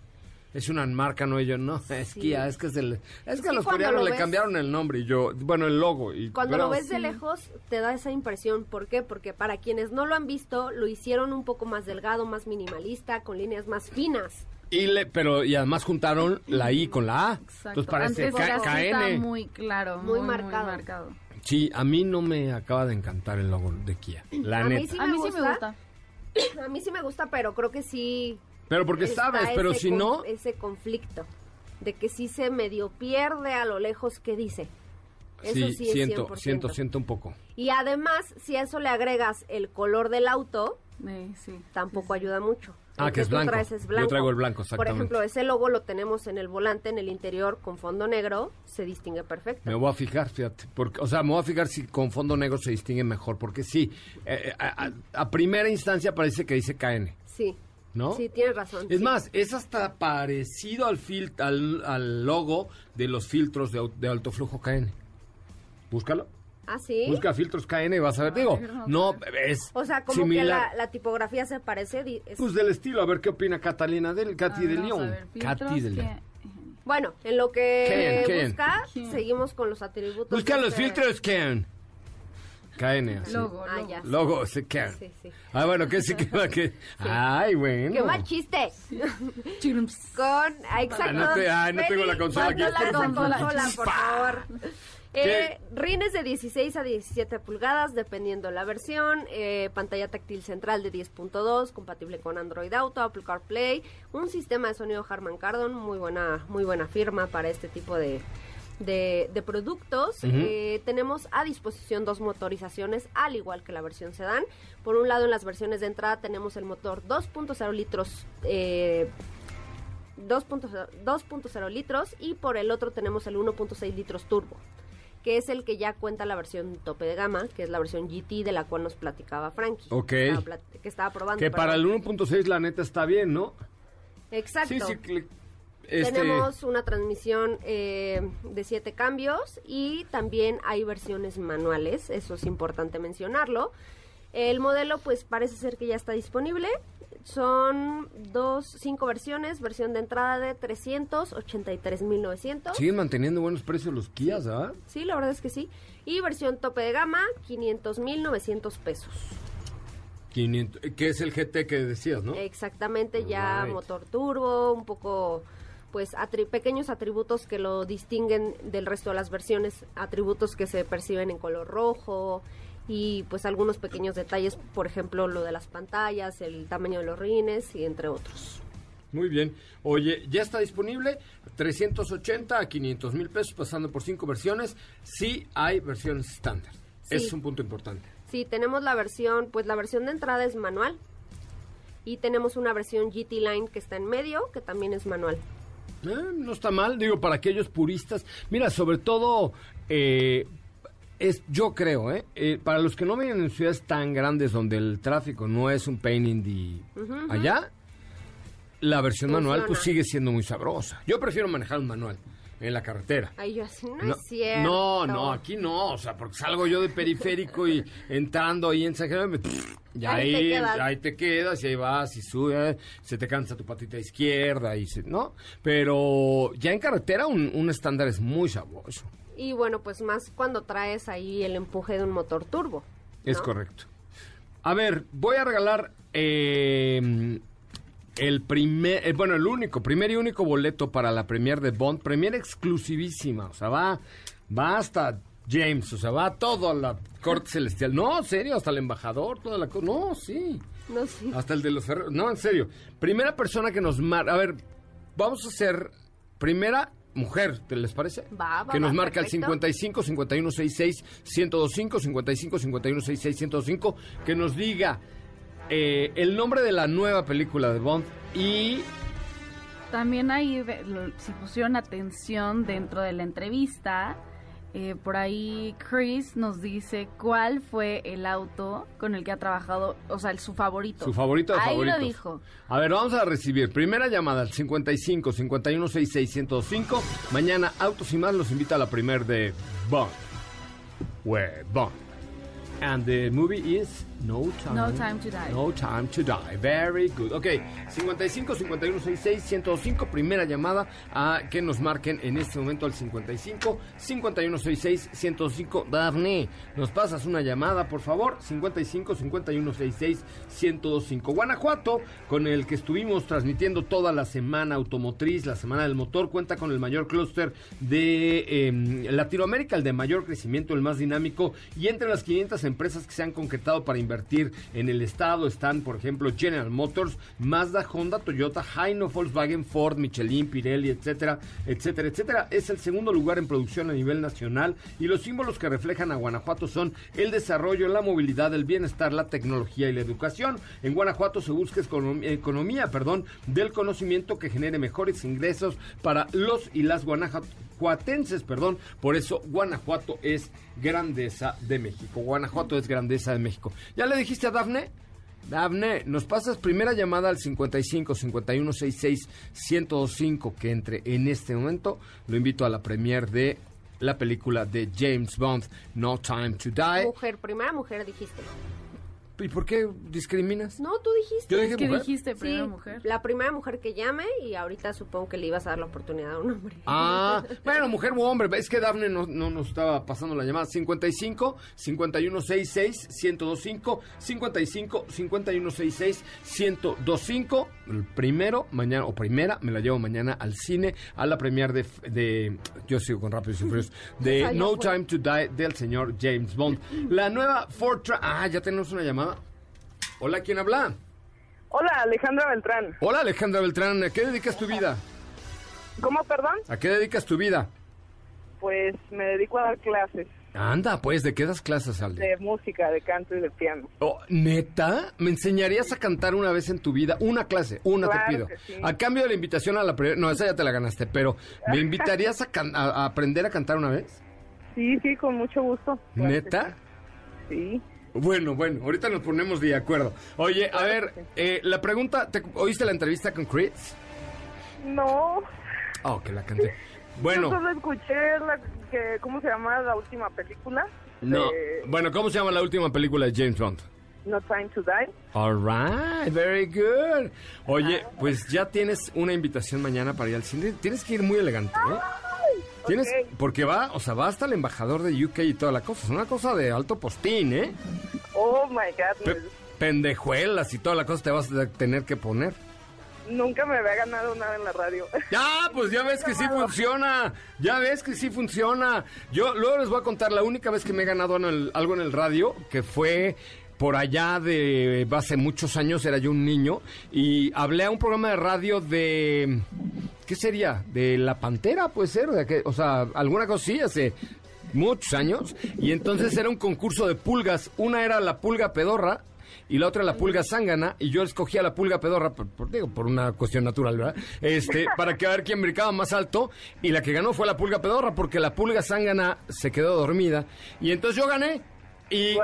Es una marca, no, yo no, es Sí. Kia, es que es el, es que a los coreanos lo le ves- cambiaron el nombre y yo, bueno, el logo. Y, Cuando pero- lo ves de lejos te da esa impresión. ¿Por qué? Porque para quienes no lo han visto, lo hicieron un poco más delgado, más minimalista, con líneas más finas. Y le, pero, y además juntaron la I con la A. Exacto. Entonces parece KN. muy claro, Muy muy, marcado. Muy marcado. Sí, a mí no me acaba de encantar el logo de Kia. La A mí neta. sí A me mí sí me gusta. gusta. A mí sí me gusta, pero creo que sí Pero porque está sabes, pero si con- no, Ese conflicto de que sí se medio pierde a lo lejos que dice. Eso sí, sí, es siento, 100%. siento, siento un poco. Y además, si a eso le agregas el color del auto, Eh, sí. tampoco ayuda mucho. Ah, El que es blanco. traes es Yo blanco. traigo el blanco, Por exactamente. ejemplo, ese logo lo tenemos en el volante, en el interior, con fondo negro, se distingue perfecto. Me voy a fijar, fíjate. Porque, o sea, me voy a fijar si con fondo negro se distingue mejor. Porque sí, eh, a, a- a primera instancia parece que dice KN, Sí, ¿no? sí, tienes razón. Es sí. más, es hasta parecido al, fil- al, al logo de los filtros de, alto flujo KN. Búscalo. Ah, sí. Busca filtros KN y vas a ver. Digo, no, es O sea, como similar. que la, la tipografía se parece. es- Pues del estilo, a ver qué opina Catalina del Katy de León. Katy de León. Bueno, en lo que Ken, Ken. busca, Ken. seguimos con los atributos. Busca los este- filtros KN. KN, así. Logo, Ah, logo. ya. Logo, sí, KN. Sí, sí. Ah, bueno, ¿qué sí que va que? Ay, bueno. ¡Qué mal chiste! Chirums. Con, ah, exacto. Ah, no te- ay, no tengo la consola aquí. Falta la consola, por favor. Eh, rines de 16 a 17 pulgadas, dependiendo la versión. eh, pantalla táctil central de 10.2, compatible con Android Auto, Apple CarPlay. Un sistema de sonido Harman Kardon, muy buena, muy buena firma para este tipo de, de, de productos. Eh, tenemos a disposición dos motorizaciones, al igual que la versión sedán. Por un lado, en las versiones de entrada tenemos el motor 2.0 litros. eh, 2.0 2.0 litros y por el otro tenemos el 1.6 litros turbo, que es el que ya cuenta la versión tope de gama, que es la versión GT de la cual nos platicaba Frankie. Ok. Que estaba, probando. Que para el perdón. 1.6 la neta está bien, ¿no? Exacto. Sí, sí, este, Tenemos una transmisión eh, de siete cambios y también hay versiones manuales, eso es importante mencionarlo. El modelo pues parece ser que ya está disponible. Son dos, cinco versiones, versión de entrada de 383.900. Siguen manteniendo buenos precios los Kias, ¿ah? Sí, la verdad es que sí. Y versión tope de gama, 500.900 pesos. 500, que es el GT que decías, ¿no? Exactamente, ya Right. motor turbo, un poco, pues, atri- pequeños atributos que lo distinguen del resto de las versiones, atributos que se perciben en color rojo y pues algunos pequeños detalles, por ejemplo, lo de las pantallas, el tamaño de los rines y entre otros. Muy bien. Oye, ya está disponible 380 a 500 mil pesos, pasando por cinco versiones. Sí hay versiones estándar. Sí. Ese es un punto importante. Sí, tenemos la versión, pues la versión de entrada es manual y tenemos una versión GT Line que está en medio, que también es manual. Eh, no está mal, digo, para aquellos puristas. Mira, sobre todo, eh, es, yo creo, ¿eh? Eh, para los que no viven en ciudades tan grandes donde el tráfico no es un pain in the... Allá, la versión manual pues sigue siendo muy sabrosa. Yo prefiero manejar un manual en la carretera. Ahí yo así, no, No, es cierto. no, no, aquí no, o sea, porque salgo yo de periférico y entrando ahí en San Jerónimo, ya Ahí ahí, te quedas. ahí te quedas y ahí vas y subes, se te cansa tu patita izquierda y se, ¿no? Pero ya en carretera un, un estándar es muy sabroso. Y bueno, pues más cuando traes ahí el empuje de un motor turbo. Es correcto. A ver, voy a regalar eh, el primer, eh, bueno, el único, primer y único boleto para la premier de Bond, premier exclusivísima, o sea, va, va hasta James, o sea, va todo a la corte celestial. No, en serio, hasta el embajador, toda la cosa. No, sí. No, sí. Hasta el de los ferros. No, en serio. Primera persona que nos marca. A ver, vamos a hacer. Primera mujer, ¿te les parece? Va, va, Que nos va, marca perfecto. el 55 51 66 1025 55 51 66 1025 que nos diga eh, el nombre de la nueva película de Bond y También ahí, si pusieron atención dentro de la entrevista, eh, por ahí Chris nos dice cuál fue el auto con el que ha trabajado, o sea, el, su favorito. su favorito de ahí favoritos. lo dijo. A ver, vamos a recibir primera llamada al 55 51 66 1025. Mañana Autos y más los invita a la primer de Bond. Bond. And the movie is No Time. No Time to Die. No Time to Die. Very good. Ok, 55 51 66 105. Primera llamada a que nos marquen en este momento al 55 51 66 105. Daphne, nos pasas una llamada, por favor. 55 51 66 105. Guanajuato, con el que estuvimos transmitiendo toda la semana automotriz, la semana del motor, cuenta con el mayor clúster de eh, Latinoamérica, el de mayor crecimiento, el más dinámico. Y entre las 500 empresas que se han concretado para invertir en el estado están, por ejemplo, General Motors, Mazda, Honda, Toyota, Hino, Volkswagen, Ford, Michelin, Pirelli, etcétera, etcétera, etcétera. Es el segundo lugar en producción a nivel nacional y los símbolos que reflejan a Guanajuato son el desarrollo, la movilidad, el bienestar, la tecnología y la educación. En Guanajuato se busca econom- economía, perdón, del conocimiento que genere mejores ingresos para los y las guanajuatenses, perdón. Por eso Guanajuato es grandeza de México. Guanajuato es grandeza de México. ¿Ya le dijiste a Dafne? Dafne, nos pasas primera llamada al 55 51 66 1025 que entre en este momento. Lo invito a la premier de la película de James Bond, No Time to Die. Mujer, primera mujer dijiste. ¿Y por qué discriminas? No, tú dijiste. Yo dije ¿Qué mujer. dijiste, Sí, primera mujer? la primera mujer que llame y ahorita supongo que le ibas a dar la oportunidad a un hombre. Ah, bueno, mujer u hombre, es que Dafne no, no nos estaba pasando la llamada. 55 51 66 1025 55 51 66 1025. El primero, mañana, o primera, me la llevo mañana al cine, a la premier de, de yo sigo con Rápidos y Furiosos, de No fue. Time to Die del señor James Bond. La nueva Fortra, ah, ya tenemos una llamada. Hola, ¿quién habla? Hola, Alejandra Beltrán. Hola, Alejandra Beltrán, ¿a qué dedicas tu vida? ¿Cómo, perdón? ¿A qué dedicas tu vida? Pues me dedico a dar clases Anda, pues, ¿de qué das clases, Ale? de música, de canto y de piano. Oh, ¿Neta? ¿Me enseñarías a cantar una vez en tu vida? Una clase, una Claro te pido. sí. A cambio de la invitación a la primera... No, esa ya te la ganaste, pero ¿me invitarías a, can- a- aprender a cantar una vez? Sí, sí, con mucho gusto. Claro ¿Neta? Sí. Bueno, bueno, ahorita nos ponemos de acuerdo. Oye, a ver, eh, la pregunta, ¿te- ¿oíste la entrevista con Chris? No. Oh, que la canté. Bueno. Yo solo escuché la que, ¿cómo se llama la última película? No. Bueno, ¿cómo se llama la última película de James Bond? No Time to Die. All right, very good. Oye, pues ya tienes una invitación mañana para ir al cine. Tienes que ir muy elegante, ¿eh? Tienes, porque va, o sea, va hasta el embajador de UK y toda la cosa. Es una cosa de alto postín, ¿eh? Oh my God. Pe- pendejuelas y toda la cosa te vas a tener que poner. Nunca me había ganado nada en la radio. Ya, pues ya ves que sí funciona. Ya ves que sí funciona. Yo luego les voy a contar la única vez que me he ganado en el- algo en el radio, que fue por allá de hace muchos años, era yo un niño, y hablé a un programa de radio de... ¿Qué sería? ¿De La Pantera, puede ser? ¿De qué? O sea, alguna cosa sí, hace muchos años. Y entonces era un concurso de pulgas. Una era la pulga pedorra y la otra la pulga zángana, y yo escogía la pulga pedorra, por, por- digo, por una cuestión natural, ¿verdad? Este, para que a ver quién brincaba más alto, y la que ganó fue la pulga pedorra, porque la pulga zángana se quedó dormida, y entonces yo gané, y,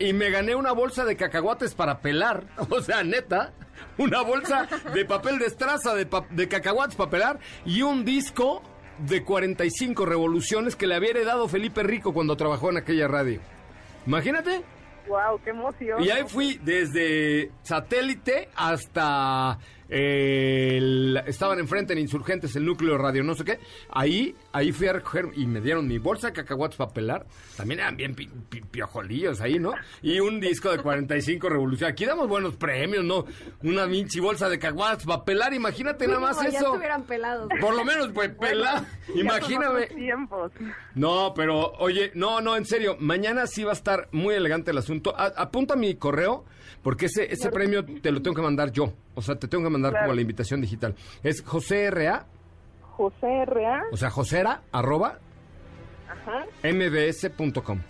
y me gané una bolsa de cacahuates para pelar, o sea, neta, una bolsa de papel de estraza de, pa- de cacahuates para pelar, y un disco de 45 revoluciones que le había heredado Felipe Rico cuando trabajó en aquella radio. Imagínate. Wow, qué emoción. Y ahí fui desde satélite hasta el- estaban enfrente en Insurgentes, el núcleo radio, no sé qué. Ahí, ahí fui a recoger y me dieron mi bolsa de cacahuates para pelar. También eran bien pi- pi- piojolillos ahí, ¿no? Y un disco de 45 revoluciones. Aquí damos buenos premios, ¿no? Una minchi bolsa de cacahuates para pelar, imagínate nada más Ya eso. estuvieran pelados. Por lo menos, pues, pelar. Imagíname. tiempos. No, pero oye, no, no, en serio, mañana sí va a estar muy elegante el asunto. A- apunta mi correo, porque ese, ese premio te lo tengo que mandar yo. O sea, te tengo que mandar Claro. como la invitación digital. Es José R.A., José R.A. o sea, josera, arroba, Ajá. mbs.com.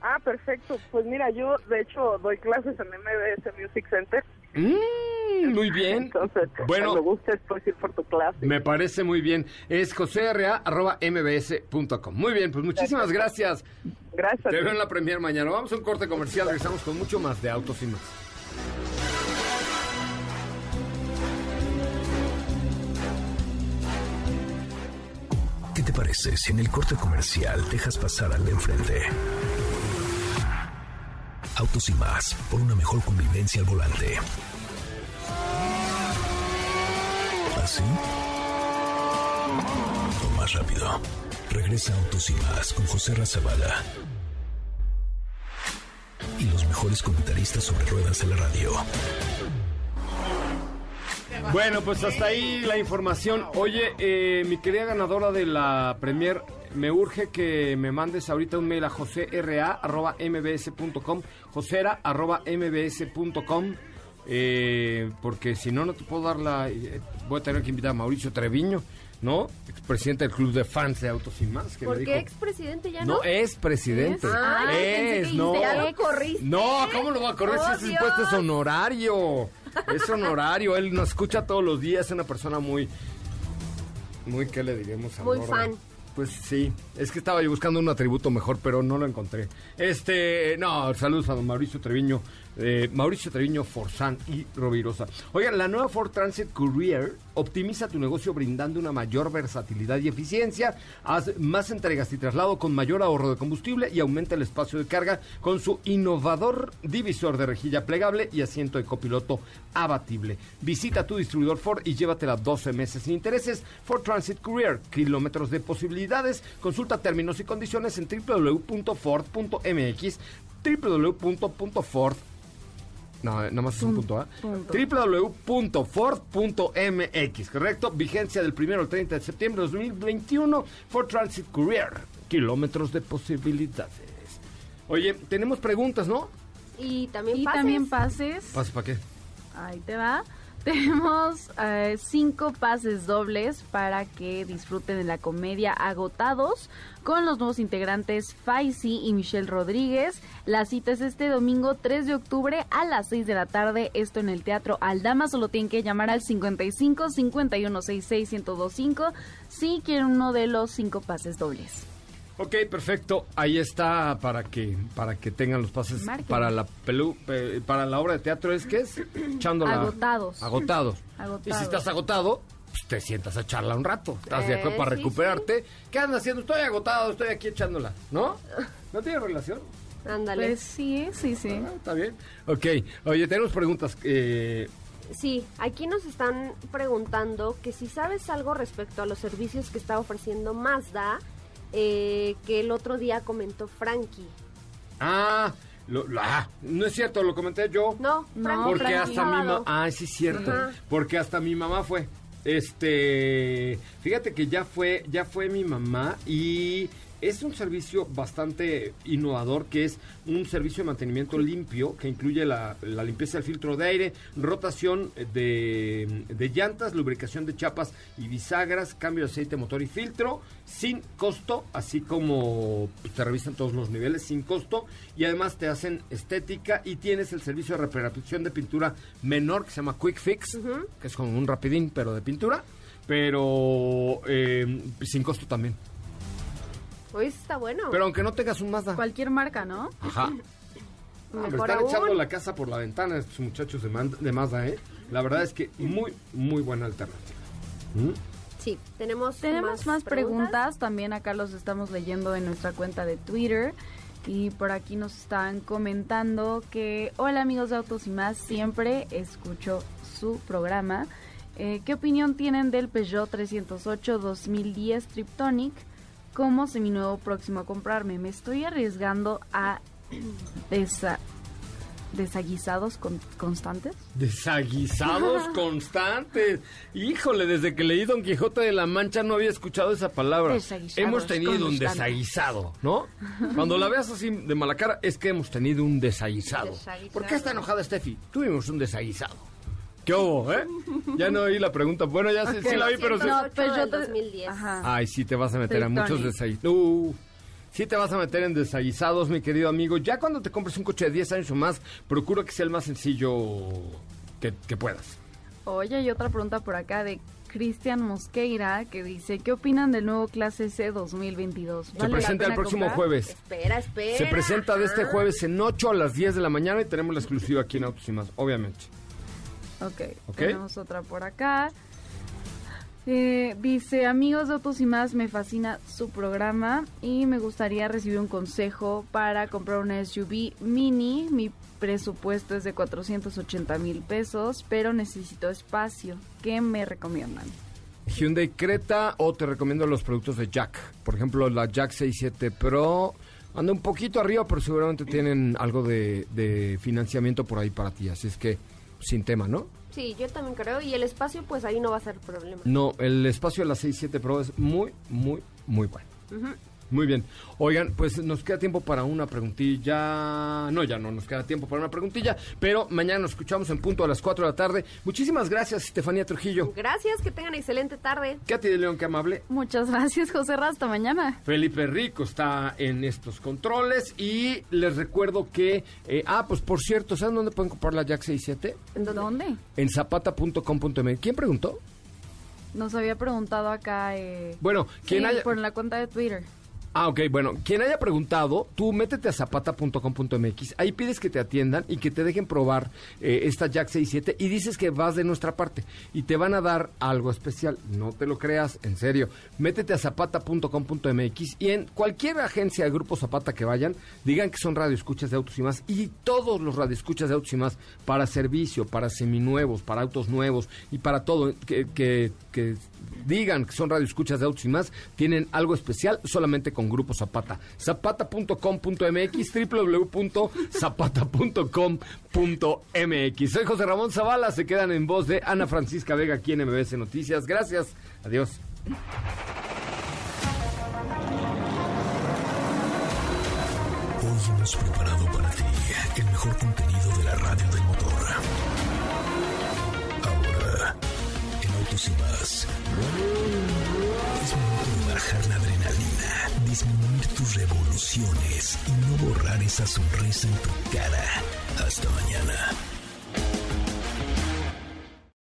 Ah, perfecto. Pues mira, yo de hecho doy clases en MBS Music Center. Mm, muy bien. Entonces, Bueno. gustes puedes ir por tu clase. Me parece muy bien. Es mbs.com. Muy bien, pues muchísimas gracias. Gracias. Te veo en la premier mañana. Vamos a un corte comercial, regresamos con mucho más de Autos y más. Te parece si en el corte comercial dejas pasar al de enfrente? Autos y más, por una mejor convivencia al volante. ¿Así? O más rápido. Regresa Autos y más con José Razabala. Y los mejores comentaristas sobre ruedas de la radio. Bueno, pues hasta ahí la información. Oye, eh, mi querida ganadora de la Premier, me urge que me mandes ahorita un mail a josera.mbs.com, josera.mbs.com, eh, porque si no, no te puedo dar la... eh, voy a tener que invitar a Mauricio Treviño, ¿no? Expresidente del Club de Fans de Autos y Más, que ¿Por me qué expresidente ya no? No, es presidente. ¿Es? Ah, no. ya lo corriste. No, ¿cómo lo va a correr Oh, si ese Dios. impuesto es honorario? Es honorario, él nos escucha todos los días, es una persona muy, muy, ¿qué le diremos? Muy Amor? fan. Pues sí, es que estaba yo buscando un atributo mejor, pero no lo encontré. Este, no, saludos a don Mauricio Treviño, eh, Mauricio Treviño, Forzán y Rovirosa. Oigan, la nueva Ford Transit Courier optimiza tu negocio brindando una mayor versatilidad y eficiencia, haz más entregas y traslado con mayor ahorro de combustible y aumenta el espacio de carga con su innovador divisor de rejilla plegable y asiento de copiloto abatible. Visita tu distribuidor Ford y llévatela 12 meses sin intereses. Ford Transit Courier, kilómetros de Consulta términos y condiciones en www.ford.mx, www.ford no, nada más es un punto, ¿ah? punto. www.ford.mx, ¿correcto? Vigencia del 1 al 30 de septiembre de 2021. Ford Transit Courier. Kilómetros de posibilidades. Oye, tenemos preguntas, ¿no? Y también Y pases. también pases. ¿Pasa para qué? Ahí te va. Tenemos eh, cinco pases dobles para que disfruten de la comedia Agotados con los nuevos integrantes Faisy y Michelle Rodríguez. La cita es este domingo 3 de octubre a las 6 de la tarde. Esto en el Teatro Aldama. Solo tienen que llamar al 55 51 66 1025 si quieren uno de los cinco pases dobles. Ok, perfecto. Ahí está para que para que tengan los pases Marquen. para la pelu, para la obra de teatro es que es echando la- Agotados. Agotados. Agotados. Y si estás agotado, pues te sientas a charla un rato. ¿Estás de acuerdo? Eh, Para sí, recuperarte. ¿Qué andas haciendo? Estoy agotado, estoy aquí echándola, ¿no? ¿No tiene relación? Ándale. Pues sí, sí, sí. Ah, Está bien. Ok. Oye, tenemos preguntas. Eh, Sí, aquí nos están preguntando que si sabes algo respecto a los servicios que está ofreciendo Mazda, eh, que el otro día comentó Frankie. ah, lo- lo- ah, no es cierto, lo comenté yo. No, Frankie. Porque Frankie hasta mi mamá. Sábado. Ah, sí, es cierto. Ajá. Porque hasta mi mamá fue. Este. Fíjate que ya fue, ya fue mi mamá y es un servicio bastante innovador que es un servicio de mantenimiento limpio que incluye la, la limpieza del filtro de aire, rotación de, de llantas, lubricación de chapas y bisagras, cambio de aceite, motor y filtro, sin costo, así como pues, te revisan todos los niveles sin costo y además te hacen estética y tienes el servicio de reparación de pintura menor que se llama Quick Fix, que es como un rapidín pero de pintura, pero eh, sin costo también. Hoy está bueno. Pero aunque no tengas un Mazda. Cualquier marca, ¿no? Ajá. Me están aún. echando la casa por la ventana estos muchachos de, Man- de Mazda, ¿eh? La verdad es que muy, muy buena alternativa. ¿Mm? Sí, tenemos, Tenemos más, preguntas. también acá los estamos leyendo en nuestra cuenta de Twitter y por aquí nos están comentando que hola amigos de Autos y más, siempre escucho su programa. Eh, ¿Qué opinión tienen del Peugeot 308 2010 Triptonic como seminuevo próximo a comprarme? Me estoy arriesgando a desa- desaguisados con- constantes. Desaguisados constantes. Híjole, desde que leí Don Quijote de la Mancha no había escuchado esa palabra. Desaguisados Hemos tenido un desaguisado, ¿no? Cuando la veas así de mala cara, es que hemos tenido un desaguisado. Desaguisado. ¿Por qué está enojada Steffi? Tuvimos un desaguisado. ¿Qué hubo, eh? Ya no oí la pregunta. Bueno, ya sí, sí la vi, pero... sí- No, 308 Peugeot del tre- 2010. Ajá. Ay, sí te vas a meter a muchos. Uh, sí te vas a meter en desaguisados, mi querido amigo. Ya cuando te compres un coche de 10 años o más, procura que sea el más sencillo que, que puedas. Oye, hay otra pregunta por acá de Cristian Mosqueira que dice, ¿qué opinan del nuevo clase C 2022? Se ¿Vale la presenta el próximo comprar? jueves. Espera, espera. Se presenta de este jueves en 8 a las 10 de la mañana y tenemos la exclusiva aquí en Autos y Más, obviamente. Ok, Ok. tenemos otra por acá. Eh, dice, amigos de Autos y Más, me fascina su programa y me gustaría recibir un consejo para comprar una SUV mini. Mi presupuesto es de 480 mil pesos, pero necesito espacio. ¿Qué me recomiendan? Hyundai Creta o te recomiendo los productos de Jack. Por ejemplo, la Jack 67 Pro anda un poquito arriba, pero seguramente tienen algo de, de financiamiento por ahí para ti. Así es que sin tema, ¿no? Sí, yo también creo. Y el espacio, pues ahí no va a ser problema. No, el espacio de la 67 Pro es muy, muy, muy bueno. Muy bien. Oigan, pues nos queda tiempo para una preguntilla. No, ya no nos queda tiempo para una preguntilla, pero mañana nos escuchamos en punto a las 4 de la tarde. Muchísimas gracias, Estefanía Trujillo. Gracias, que tengan excelente tarde. Katy de León, qué amable. Muchas gracias, José Ra, hasta mañana. Felipe Rico está en estos controles y les recuerdo que, eh, ah, pues por cierto, ¿saben dónde pueden comprar la Jack 67? ¿Dónde? En zapata.com.mx. ¿Quién preguntó? Nos había preguntado acá... Eh, Bueno, quien sí, haya... por la cuenta de Twitter. Ah, ok, bueno, quien haya preguntado, tú métete a zapata.com.mx, ahí pides que te atiendan y que te dejen probar eh, esta Jack 67 y dices que vas de nuestra parte y te van a dar algo especial, no te lo creas, en serio, métete a zapata.com.mx y en cualquier agencia de Grupo Zapata que vayan, digan que son radioescuchas de autos y más y todos los radioescuchas de autos y más para servicio, para seminuevos, para autos nuevos y para todo, que, que, digan que son radioescuchas de autos y más, tienen algo especial solamente con Grupo Zapata. Zapata.com.mx, www.zapata.com.mx. Soy José Ramón Zavala, se quedan en voz de Ana Francisca Vega aquí en MBS Noticias. Gracias, adiós. Hoy hemos preparado para ti el mejor contenido de la radio del motor. Ahora, en Autos y más. Es momento de bajar la disminuir tus revoluciones y no borrar esa sonrisa en tu cara. Hasta mañana.